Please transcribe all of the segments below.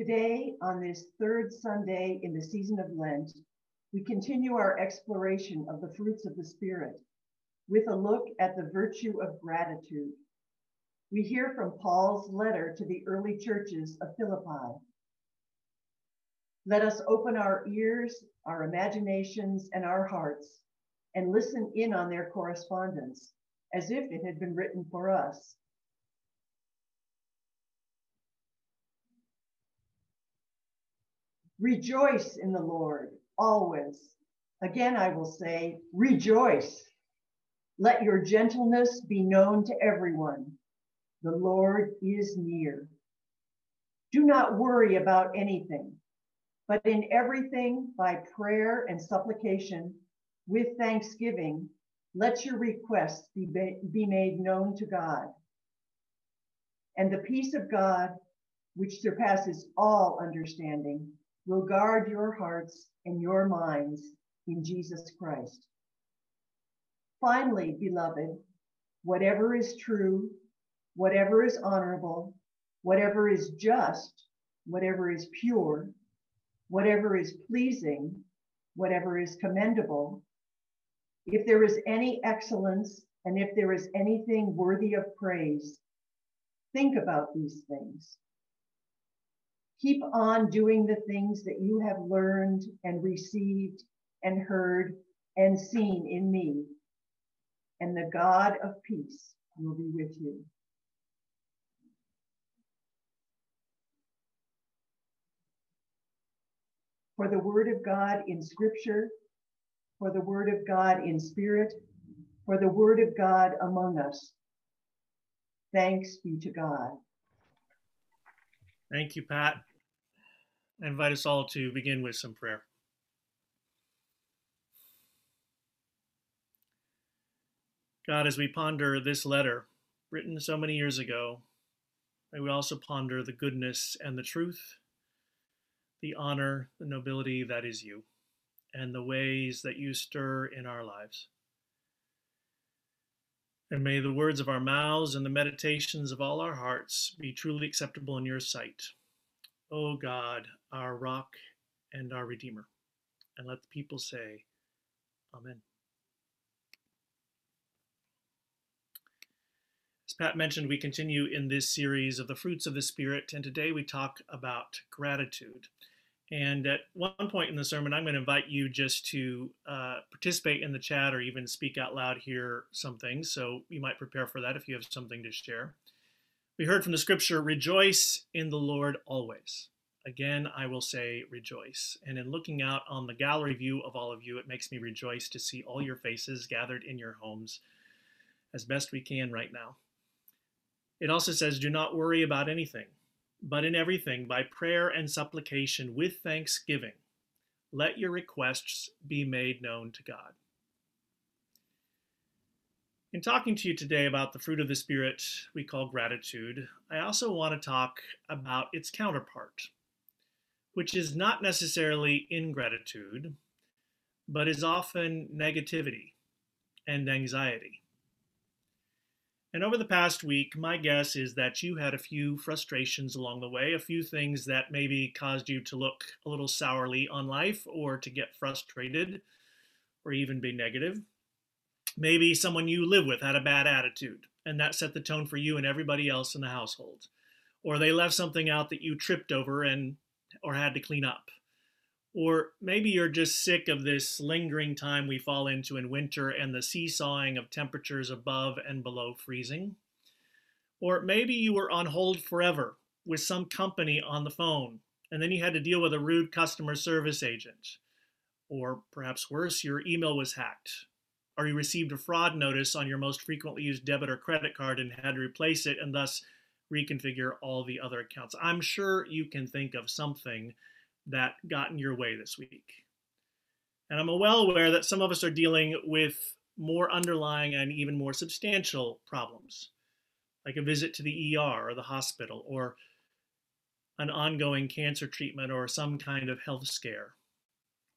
Today, on this third Sunday in the season of Lent, we continue our exploration of the fruits of the Spirit with a look at the virtue of gratitude. We hear from Paul's letter to the early churches of Philippi. Let us open our ears, our imaginations, and our hearts and listen in on their correspondence as if it had been written for us. Rejoice in the Lord always. Again, I will say, rejoice. Let your gentleness be known to everyone. The Lord is near. Do not worry about anything, but in everything, by prayer and supplication, with thanksgiving, let your requests be, be made known to God. And the peace of God, which surpasses all understanding, will guard your hearts and your minds in Jesus Christ. Finally, beloved, whatever is true, whatever is honorable, whatever is just, whatever is pure, whatever is pleasing, whatever is commendable, if there is any excellence and if there is anything worthy of praise, think about these things. Keep on doing the things that you have learned and received and heard and seen in me. And the God of peace will be with you. For the word of God in scripture, for the word of God in spirit, for the word of God among us. Thanks be to God. Thank you, Pat. I invite us all to begin with some prayer. God, as we ponder this letter written so many years ago, may we also ponder the goodness and the truth, the honor, the nobility that is you, and the ways that you stir in our lives. And may the words of our mouths and the meditations of all our hearts be truly acceptable in your sight. O God, our rock and our redeemer. And let the people say, Amen. As Pat mentioned, we continue in this series of the fruits of the Spirit, and today we talk about gratitude. And at one point in the sermon, I'm going to invite you just to uh, participate in the chat or even speak out loud here some things. So you might prepare for that if you have something to share. We heard from the scripture, rejoice in the Lord always. Again, I will say rejoice. And in looking out on the gallery view of all of you, it makes me rejoice to see all your faces gathered in your homes as best we can right now. It also says, do not worry about anything, but in everything, by prayer and supplication with thanksgiving, let your requests be made known to God. In talking to you today about the fruit of the Spirit we call gratitude, I also want to talk about its counterpart, which is not necessarily ingratitude, but is often negativity and anxiety. And over the past week, my guess is that you had a few frustrations along the way, a few things that maybe caused you to look a little sourly on life or to get frustrated or even be negative. Maybe someone you live with had a bad attitude, and that set the tone for you and everybody else in the household. Or they left something out that you tripped over and or had to clean up. Or maybe you're just sick of this lingering time we fall into in winter and the seesawing of temperatures above and below freezing. Or maybe you were on hold forever with some company on the phone, and then you had to deal with a rude customer service agent. Or perhaps worse, your email was hacked, or you received a fraud notice on your most frequently used debit or credit card and had to replace it and thus reconfigure all the other accounts. I'm sure you can think of something that got in your way this week. And I'm well aware that some of us are dealing with more underlying and even more substantial problems, like a visit to the ER or the hospital, or an ongoing cancer treatment or some kind of health scare.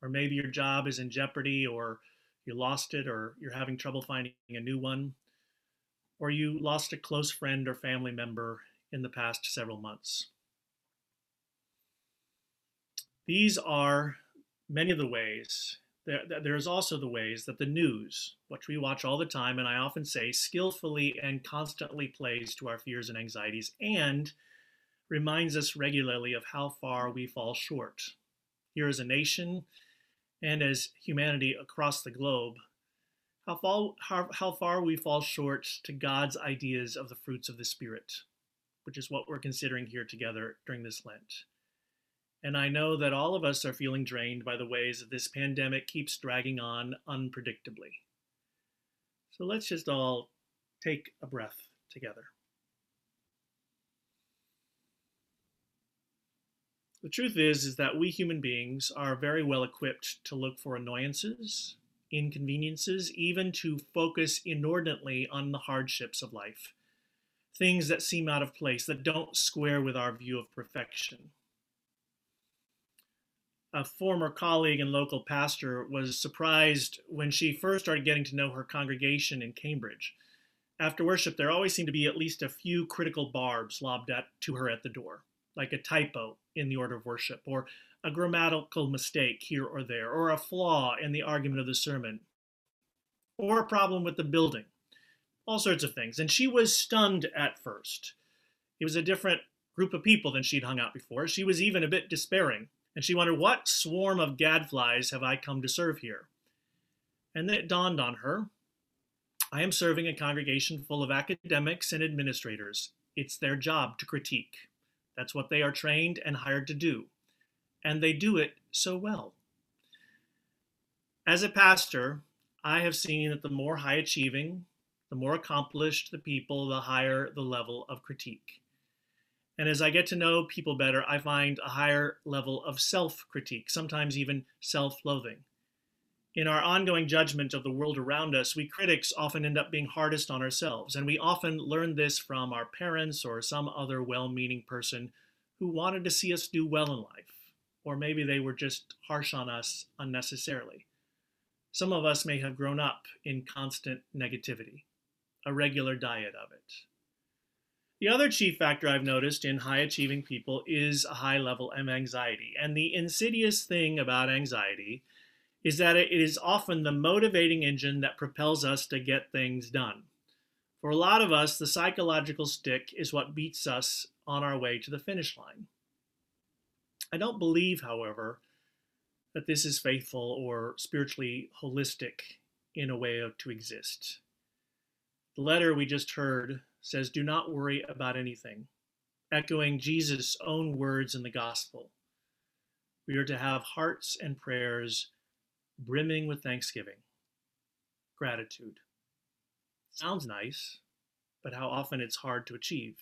Or maybe your job is in jeopardy, or you lost it, or you're having trouble finding a new one, or you lost a close friend or family member in the past several months. These are many of the ways. There, there's also the ways that the news, which we watch all the time, and I often say skillfully and constantly plays to our fears and anxieties, and reminds us regularly of how far we fall short. Here as a nation and as humanity across the globe, how far, how, how far we fall short to God's ideas of the fruits of the Spirit, which is what we're considering here together during this Lent. And I know that all of us are feeling drained by the ways that this pandemic keeps dragging on unpredictably. So let's just all take a breath together. The truth is is that we human beings are very well equipped to look for annoyances, inconveniences, even to focus inordinately on the hardships of life. Things that seem out of place, that don't square with our view of perfection a former colleague and local pastor was surprised when she first started getting to know her congregation in Cambridge. After worship, there always seemed to be at least a few critical barbs lobbed at, to her at the door, like a typo in the order of worship, or a grammatical mistake here or there, or a flaw in the argument of the sermon, or a problem with the building, all sorts of things. And she was stunned at first. It was a different group of people than she'd hung out before. She was even a bit despairing and she wondered, What swarm of gadflies have I come to serve here? And then it dawned on her I am serving a congregation full of academics and administrators. It's their job to critique. That's what they are trained and hired to do. And they do it so well. As a pastor, I have seen that the more high achieving, the more accomplished the people, the higher the level of critique. And as I get to know people better, I find a higher level of self critique, sometimes even self loathing. In our ongoing judgment of the world around us, we critics often end up being hardest on ourselves, and we often learn this from our parents or some other well meaning person who wanted to see us do well in life, or maybe they were just harsh on us unnecessarily. Some of us may have grown up in constant negativity, a regular diet of it. The other chief factor I've noticed in high achieving people is a high level of anxiety. And the insidious thing about anxiety is that it is often the motivating engine that propels us to get things done. For a lot of us, the psychological stick is what beats us on our way to the finish line. I don't believe, however, that this is faithful or spiritually holistic in a way of to exist. The letter we just heard says, Do not worry about anything, echoing Jesus' own words in the gospel. We are to have hearts and prayers brimming with thanksgiving, gratitude. Sounds nice, but how often it's hard to achieve.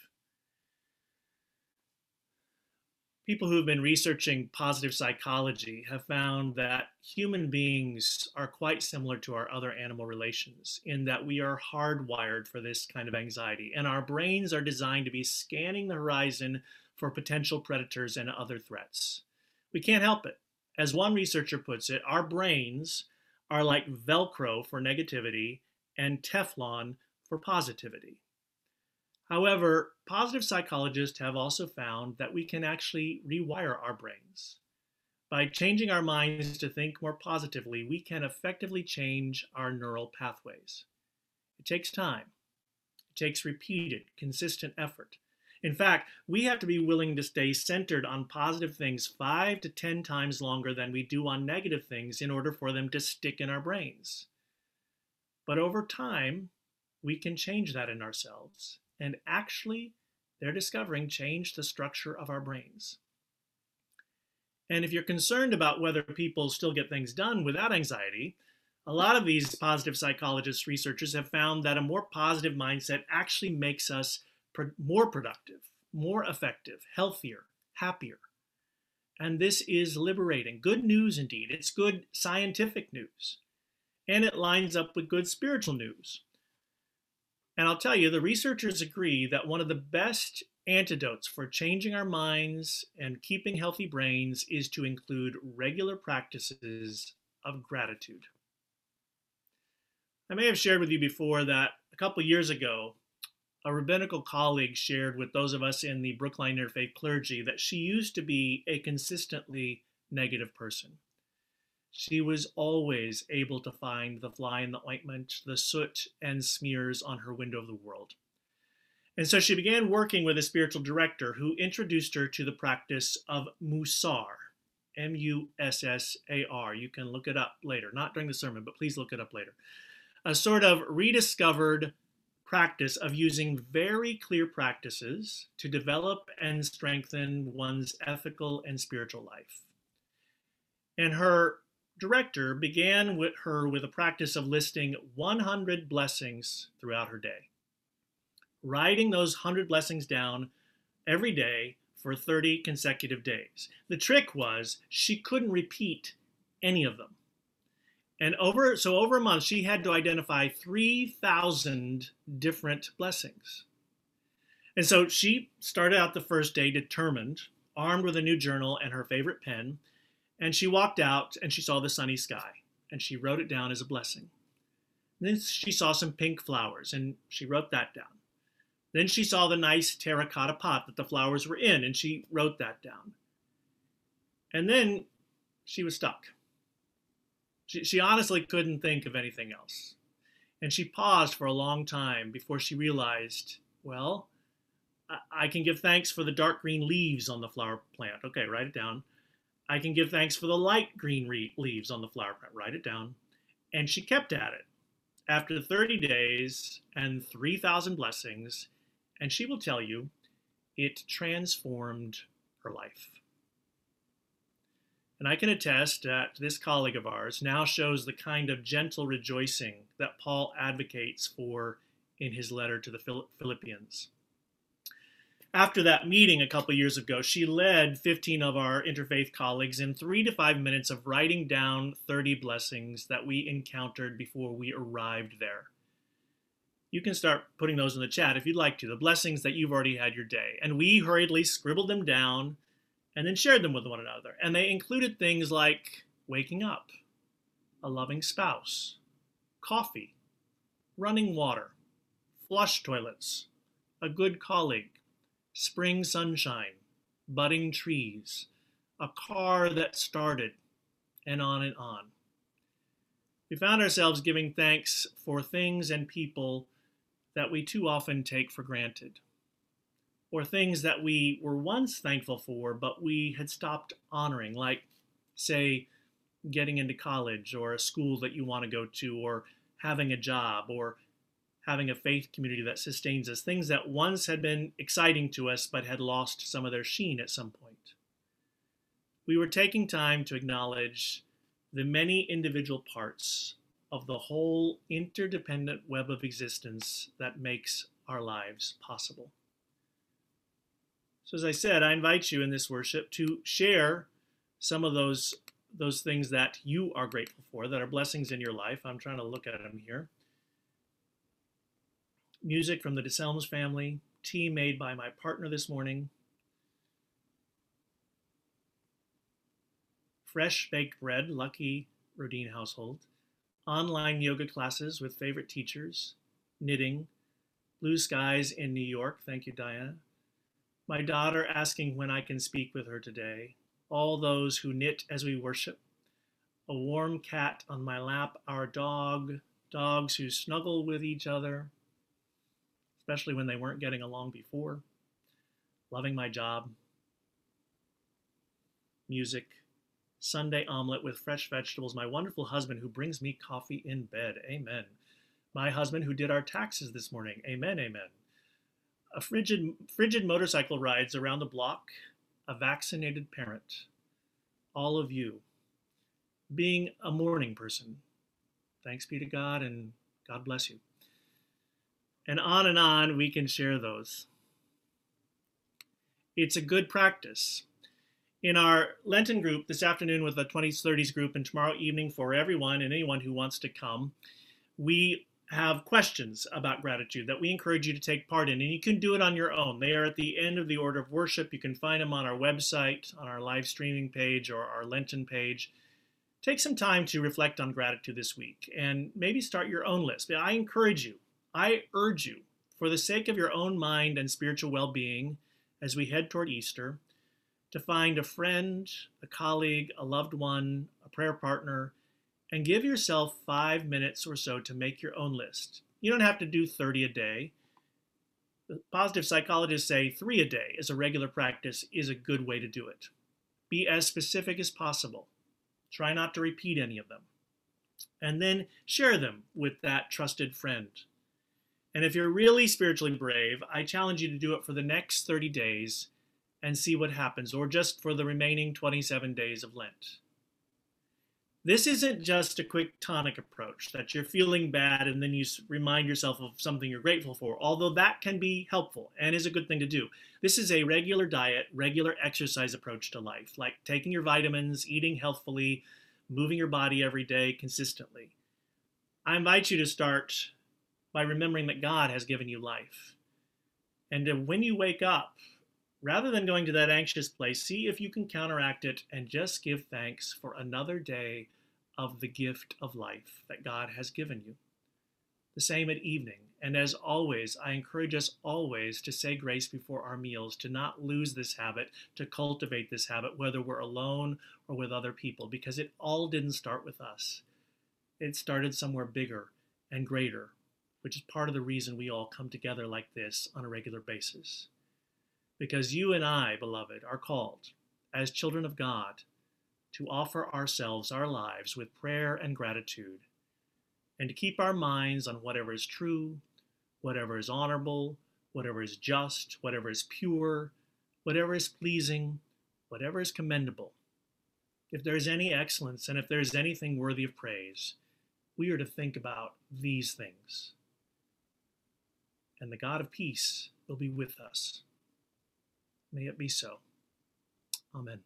people who have been researching positive psychology have found that human beings are quite similar to our other animal relations in that we are hardwired for this kind of anxiety, and our brains are designed to be scanning the horizon for potential predators and other threats. We can't help it. As one researcher puts it, our brains are like Velcro for negativity and Teflon for positivity. However, positive psychologists have also found that we can actually rewire our brains. By changing our minds to think more positively, we can effectively change our neural pathways. It takes time. It takes repeated, consistent effort. In fact, we have to be willing to stay centered on positive things five to 10 times longer than we do on negative things in order for them to stick in our brains. But over time, we can change that in ourselves and actually, they're discovering change the structure of our brains. And if you're concerned about whether people still get things done without anxiety, a lot of these positive psychologists, researchers have found that a more positive mindset actually makes us pro- more productive, more effective, healthier, happier. And this is liberating. Good news indeed. It's good scientific news. And it lines up with good spiritual news. And I'll tell you, the researchers agree that one of the best antidotes for changing our minds and keeping healthy brains is to include regular practices of gratitude. I may have shared with you before that a couple years ago, a rabbinical colleague shared with those of us in the Brookline Interfaith clergy that she used to be a consistently negative person. She was always able to find the fly in the ointment, the soot and smears on her window of the world. And so she began working with a spiritual director who introduced her to the practice of Mussar, M U S S A R. You can look it up later, not during the sermon, but please look it up later. A sort of rediscovered practice of using very clear practices to develop and strengthen one's ethical and spiritual life. And her director began with her with a practice of listing 100 blessings throughout her day, writing those 100 blessings down every day for 30 consecutive days. The trick was she couldn't repeat any of them. And over so over a month she had to identify 3000 different blessings. And so she started out the first day determined, armed with a new journal and her favorite pen, and she walked out and she saw the sunny sky and she wrote it down as a blessing. then she saw some pink flowers and she wrote that down. Then she saw the nice terracotta pot that the flowers were in, and she wrote that down. And then she was stuck. She, she honestly couldn't think of anything else. And she paused for a long time before she realized, well, I, I can give thanks for the dark green leaves on the flower plant. Okay, write it down. I can give thanks for the light green re- leaves on the flower plant. Write it down. And she kept at it. After 30 days and 3,000 blessings, and she will tell you it transformed her life. And I can attest that this colleague of ours now shows the kind of gentle rejoicing that Paul advocates for in his letter to the Philippians. After that meeting a couple years ago, she led 15 of our interfaith colleagues in three to five minutes of writing down 30 blessings that we encountered before we arrived there you can start putting those in the chat if you'd like to, the blessings that you've already had your day. And we hurriedly scribbled them down and then shared them with one another. And they included things like waking up, a loving spouse, coffee, running water, flush toilets, a good colleague, spring sunshine, budding trees, a car that started, and on and on. We found ourselves giving thanks for things and people that we too often take for granted, or things that we were once thankful for but we had stopped honoring, like, say, getting into college or a school that you want to go to, or having a job, or having a faith community that sustains us, things that once had been exciting to us but had lost some of their sheen at some point. We were taking time to acknowledge the many individual parts of the whole interdependent web of existence that makes our lives possible. So, as I said, I invite you in this worship to share some of those, those things that you are grateful for, that are blessings in your life. I'm trying to look at them here. Music from the DeSelms family, tea made by my partner this morning, fresh baked bread, lucky Rodine household, online yoga classes with favorite teachers, knitting, blue skies in New York. Thank you, Diana. My daughter asking when I can speak with her today. All those who knit as we worship. A warm cat on my lap, our dog, dogs who snuggle with each other, especially when they weren't getting along before. Loving my job. Music, Sunday omelet with fresh vegetables. My wonderful husband who brings me coffee in bed. Amen. My husband who did our taxes this morning. Amen. Amen. A frigid, frigid motorcycle rides around the block. A vaccinated parent. All of you. Being a morning person. Thanks be to God and God bless you. And on and on we can share those. It's a good practice in our Lenten group this afternoon with the 20s, 30s group, and tomorrow evening for everyone and anyone who wants to come, we have questions about gratitude that we encourage you to take part in, and you can do it on your own. They are at the end of the order of worship. You can find them on our website, on our live streaming page, or our Lenten page. Take some time to reflect on gratitude this week and maybe start your own list. I encourage you, I urge you, for the sake of your own mind and spiritual well being, as we head toward Easter, to find a friend, a colleague, a loved one, a prayer partner, and give yourself five minutes or so to make your own list. You don't have to do 30 a day. Positive psychologists say three a day as a regular practice is a good way to do it. Be as specific as possible. Try not to repeat any of them. And then share them with that trusted friend. And if you're really spiritually brave, I challenge you to do it for the next 30 days and see what happens, or just for the remaining 27 days of Lent. This isn't just a quick tonic approach that you're feeling bad and then you remind yourself of something you're grateful for, although that can be helpful and is a good thing to do. This is a regular diet, regular exercise approach to life, like taking your vitamins, eating healthfully, moving your body every day consistently. I invite you to start by remembering that God has given you life. And uh, when you wake up, rather than going to that anxious place, see if you can counteract it and just give thanks for another day of the gift of life that God has given you. The same at evening. And as always, I encourage us always to say grace before our meals, to not lose this habit, to cultivate this habit, whether we're alone or with other people, because it all didn't start with us. It started somewhere bigger and greater, which is part of the reason we all come together like this on a regular basis. Because you and I, beloved, are called, as children of God, to offer ourselves, our lives, with prayer and gratitude, and to keep our minds on whatever is true, whatever is honorable, whatever is just, whatever is pure, whatever is pleasing, whatever is commendable. If there is any excellence and if there is anything worthy of praise, we are to think about these things. And the God of peace will be with us. May it be so. Amen.